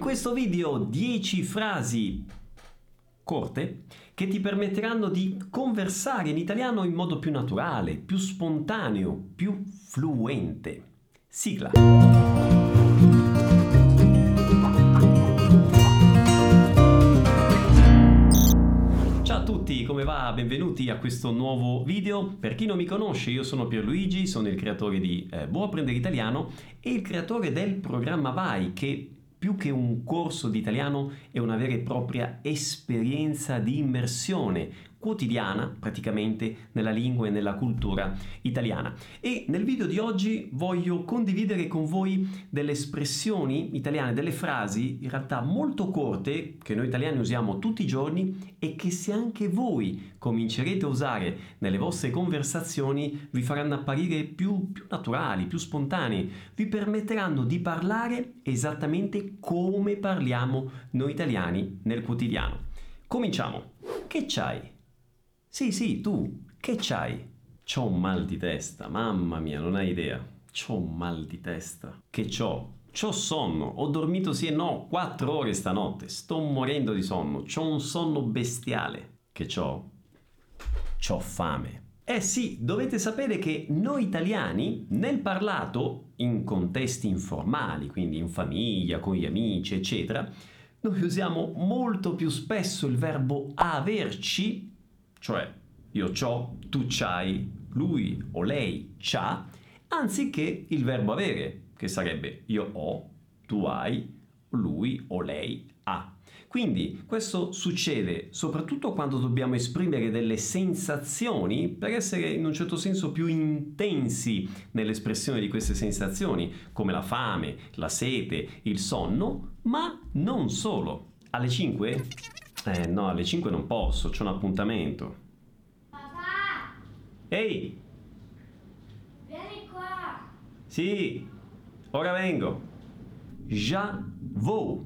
questo video 10 frasi corte che ti permetteranno di conversare in italiano in modo più naturale, più spontaneo, più fluente. Sigla. Ciao a tutti, come va? Benvenuti a questo nuovo video. Per chi non mi conosce, io sono Pierluigi, sono il creatore di eh, Buon Apprendere Italiano e il creatore del programma Vai che più che un corso di italiano è una vera e propria esperienza di immersione quotidiana praticamente nella lingua e nella cultura italiana. E nel video di oggi voglio condividere con voi delle espressioni italiane, delle frasi in realtà molto corte che noi italiani usiamo tutti i giorni e che se anche voi comincerete a usare nelle vostre conversazioni vi faranno apparire più, più naturali, più spontanei, vi permetteranno di parlare esattamente come parliamo noi italiani nel quotidiano. Cominciamo. Che c'hai? Sì, sì, tu, che c'hai? C'ho un mal di testa, mamma mia, non hai idea. C'ho un mal di testa. Che c'ho? C'ho sonno, ho dormito sì e no quattro ore stanotte, sto morendo di sonno, c'ho un sonno bestiale. Che c'ho? C'ho fame. Eh sì, dovete sapere che noi italiani, nel parlato, in contesti informali, quindi in famiglia, con gli amici, eccetera, noi usiamo molto più spesso il verbo averci cioè io c'ho, tu c'hai, lui o lei c'ha, anziché il verbo avere, che sarebbe io ho, tu hai, lui o lei ha. Quindi questo succede soprattutto quando dobbiamo esprimere delle sensazioni per essere in un certo senso più intensi nell'espressione di queste sensazioni, come la fame, la sete, il sonno, ma non solo. Alle 5 eh no, alle 5 non posso, c'ho un appuntamento. Papà, Ehi, vieni qua. sì, ora vengo. Ja vou.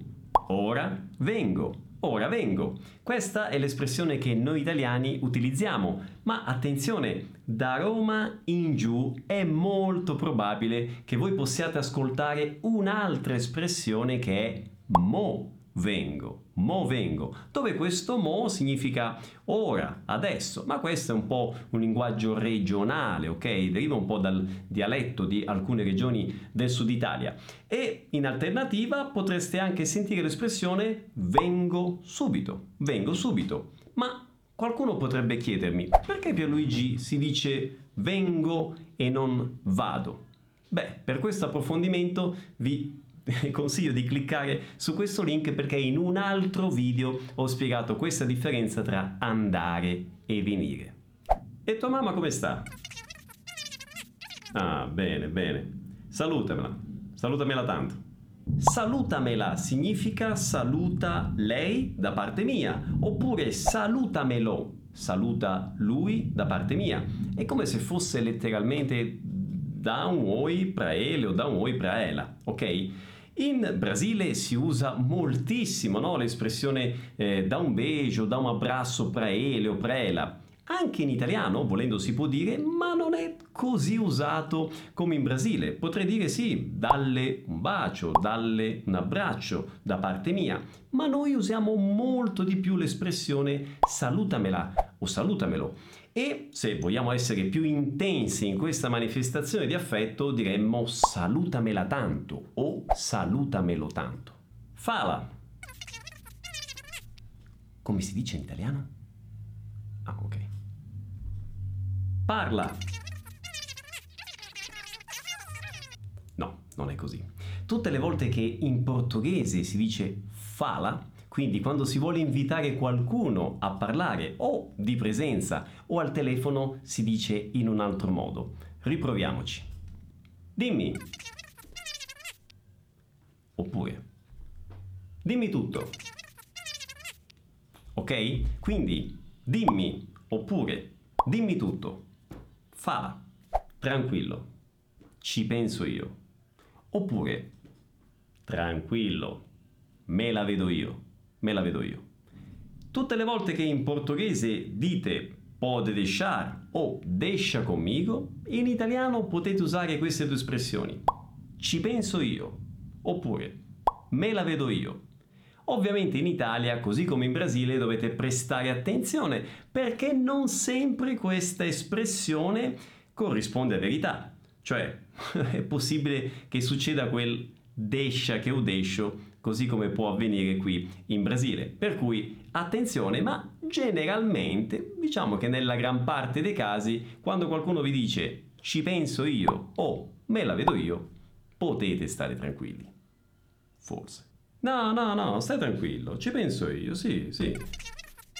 Ora vengo. Ora vengo. Questa è l'espressione che noi italiani utilizziamo, ma attenzione, da Roma in giù è molto probabile che voi possiate ascoltare un'altra espressione che è mo vengo, mo vengo, dove questo mo significa ora, adesso, ma questo è un po' un linguaggio regionale, ok? Deriva un po' dal dialetto di alcune regioni del sud Italia. E in alternativa potreste anche sentire l'espressione vengo subito, vengo subito. Ma qualcuno potrebbe chiedermi, perché Pierluigi si dice vengo e non vado? Beh, per questo approfondimento vi consiglio di cliccare su questo link perché in un altro video ho spiegato questa differenza tra andare e venire. E tua mamma come sta? Ah, bene, bene. Salutamela. Salutamela tanto. Salutamela significa saluta lei da parte mia, oppure salutamelo, saluta lui da parte mia. È come se fosse letteralmente da un oi pra ele o da un oi pra ela, ok? In Brasile si usa moltissimo no? l'espressione eh, da un beso, da un abbraccio pra ele o pra ela. Anche in italiano, volendo, si può dire, ma non è così usato come in Brasile. Potrei dire sì, dalle un bacio, dalle un abbraccio da parte mia, ma noi usiamo molto di più l'espressione salutamela o salutamelo. E se vogliamo essere più intensi in questa manifestazione di affetto, diremmo salutamela tanto salutamelo tanto. Fala. Come si dice in italiano? Ah, ok. Parla. No, non è così. Tutte le volte che in portoghese si dice fala, quindi quando si vuole invitare qualcuno a parlare o di presenza o al telefono si dice in un altro modo. Riproviamoci. Dimmi. Oppure. Dimmi tutto. Ok? Quindi dimmi oppure dimmi tutto. Fala. Tranquillo. Ci penso io. Oppure tranquillo. Me la vedo io. Me la vedo io. Tutte le volte che in portoghese dite pode deixar o deixa comigo, in italiano potete usare queste due espressioni. Ci penso io. Oppure me la vedo io. Ovviamente in Italia, così come in Brasile, dovete prestare attenzione perché non sempre questa espressione corrisponde a verità. Cioè, è possibile che succeda quel deixa che o deixo, così come può avvenire qui in Brasile. Per cui attenzione, ma generalmente diciamo che nella gran parte dei casi, quando qualcuno vi dice ci penso io o me la vedo io, potete stare tranquilli. Forse. No, no, no, stai tranquillo, ci penso io, sì, sì.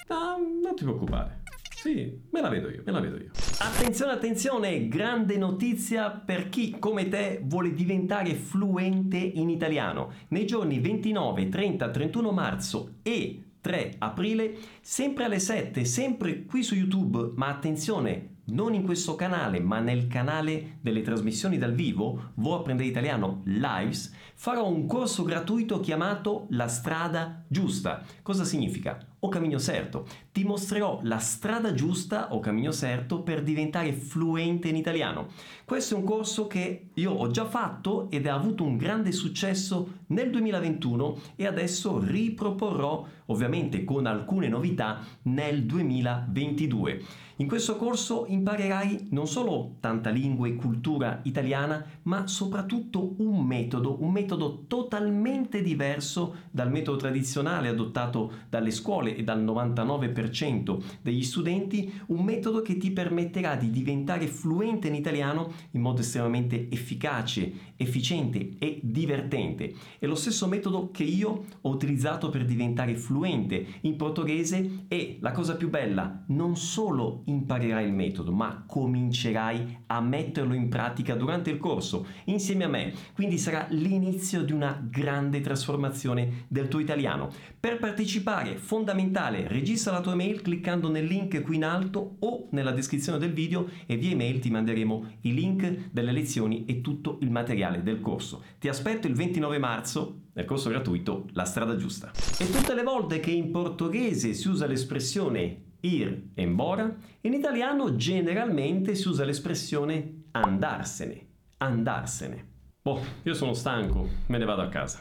No, non ti preoccupare. Sì, me la vedo io, me la vedo io. Attenzione, attenzione, grande notizia per chi come te vuole diventare fluente in italiano. Nei giorni 29, 30, 31 marzo e 3 aprile, sempre alle 7, sempre qui su YouTube, ma attenzione, non in questo canale, ma nel canale delle trasmissioni dal vivo, Vuoi apprendere italiano lives, farò un corso gratuito chiamato La strada giusta. Cosa significa? O cammino certo. Ti mostrerò la strada giusta o cammino certo per diventare fluente in italiano. Questo è un corso che io ho già fatto ed ha avuto un grande successo nel 2021 e adesso riproporrò ovviamente con alcune novità nel 2022. In questo corso imparerai non solo tanta lingua e cultura italiana, ma soprattutto un metodo, un metodo totalmente diverso dal metodo tradizionale adottato dalle scuole e dal 99% degli studenti, un metodo che ti permetterà di diventare fluente in italiano in modo estremamente efficace, efficiente e divertente. È lo stesso metodo che io ho utilizzato per diventare fluente in portoghese e la cosa più bella, non solo imparerai il metodo, ma comincerai a metterlo in pratica durante il corso insieme a me. Quindi sarà l'inizio di una grande trasformazione del tuo italiano. Per partecipare, fondamentale, registra la tua mail cliccando nel link qui in alto o nella descrizione del video e via email ti manderemo i link delle lezioni e tutto il materiale del corso. Ti aspetto il 29 marzo nel corso gratuito La strada giusta. E tutte le volte che in portoghese si usa l'espressione ir embora, in italiano generalmente si usa l'espressione andarsene, andarsene. Boh, io sono stanco, me ne vado a casa.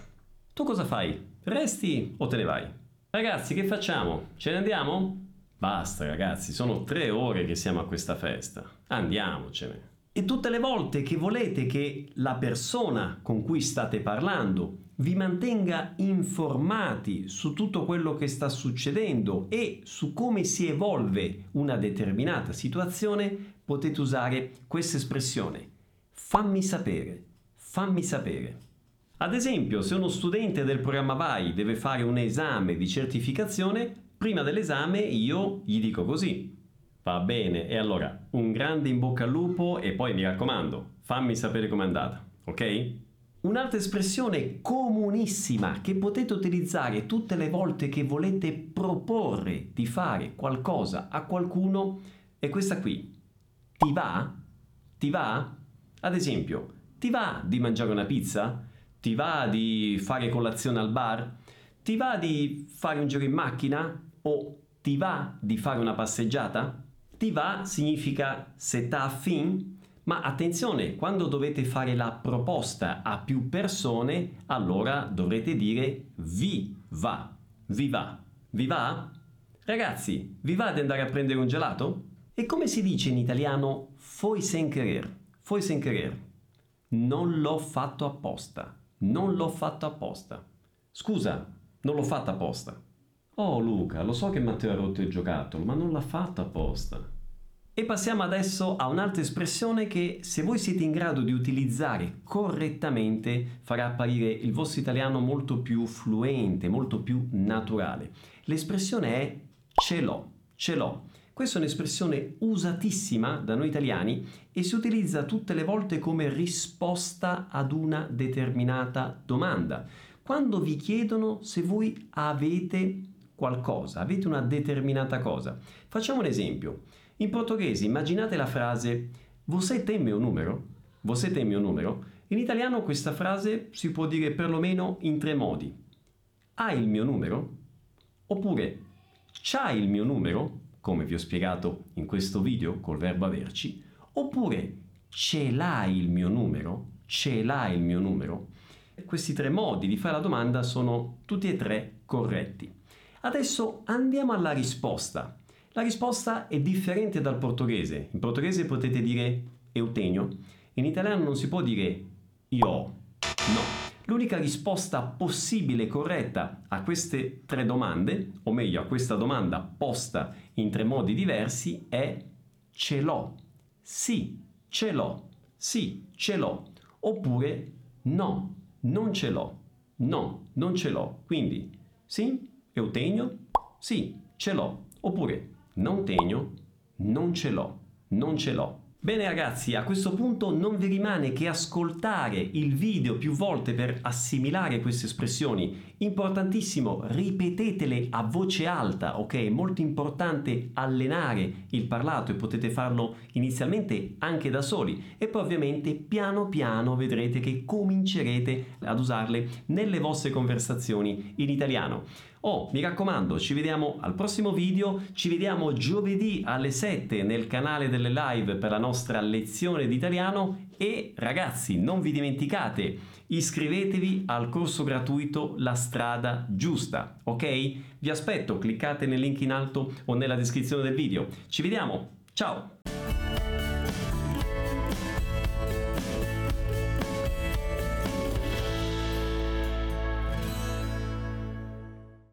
Tu cosa fai? Resti o te ne vai? Ragazzi, che facciamo? Ce ne andiamo? Basta ragazzi, sono tre ore che siamo a questa festa. Andiamocene. E tutte le volte che volete che la persona con cui state parlando vi mantenga informati su tutto quello che sta succedendo e su come si evolve una determinata situazione, potete usare questa espressione. Fammi sapere, fammi sapere. Ad esempio, se uno studente del programma VAI deve fare un esame di certificazione, prima dell'esame io gli dico così. Va bene, e allora un grande in bocca al lupo e poi mi raccomando, fammi sapere com'è andata, ok? Un'altra espressione comunissima che potete utilizzare tutte le volte che volete proporre di fare qualcosa a qualcuno è questa qui. Ti va? Ti va? Ad esempio, ti va di mangiare una pizza? Ti va di fare colazione al bar? Ti va di fare un giro in macchina? O ti va di fare una passeggiata? Ti va significa se t'ha affin? Ma attenzione, quando dovete fare la proposta a più persone, allora dovrete dire vi va, vi va, vi va? Ragazzi, vi va di andare a prendere un gelato? E come si dice in italiano foi sem querer? Foi sem querer. Non l'ho fatto apposta. Non l'ho fatto apposta. Scusa, non l'ho fatto apposta. Oh Luca, lo so che Matteo ha rotto il giocattolo, ma non l'ha fatto apposta. E passiamo adesso a un'altra espressione che se voi siete in grado di utilizzare correttamente farà apparire il vostro italiano molto più fluente, molto più naturale. L'espressione è ce l'ho, ce l'ho. Questa è un'espressione usatissima da noi italiani e si utilizza tutte le volte come risposta ad una determinata domanda. Quando vi chiedono se voi avete qualcosa, avete una determinata cosa. Facciamo un esempio. In portoghese immaginate la frase Você tem meu numero? Você tem mio numero? In italiano questa frase si può dire perlomeno in tre modi. Hai il mio numero? Oppure c'hai il mio numero? Come vi ho spiegato in questo video col verbo averci. Oppure ce l'hai il mio numero? Ce l'hai il mio numero? Questi tre modi di fare la domanda sono tutti e tre corretti. Adesso andiamo alla risposta. La risposta è differente dal portoghese. In portoghese potete dire eutenio, in italiano non si può dire io. No. L'unica risposta possibile e corretta a queste tre domande, o meglio a questa domanda posta in tre modi diversi, è ce l'ho. Sì, ce l'ho. Sì, ce l'ho. Oppure no, non ce l'ho. No, non ce l'ho. Quindi sì, eutenio, sì, ce l'ho. Oppure non tegno, non ce l'ho. Non ce l'ho. Bene ragazzi, a questo punto non vi rimane che ascoltare il video più volte per assimilare queste espressioni. Importantissimo, ripetetele a voce alta, ok? È molto importante allenare il parlato e potete farlo inizialmente anche da soli e poi ovviamente piano piano vedrete che comincerete ad usarle nelle vostre conversazioni in italiano. Oh, mi raccomando, ci vediamo al prossimo video, ci vediamo giovedì alle 7 nel canale delle live per la nostra lezione di italiano e ragazzi, non vi dimenticate, iscrivetevi al corso gratuito La strada giusta, ok? Vi aspetto, cliccate nel link in alto o nella descrizione del video. Ci vediamo, ciao!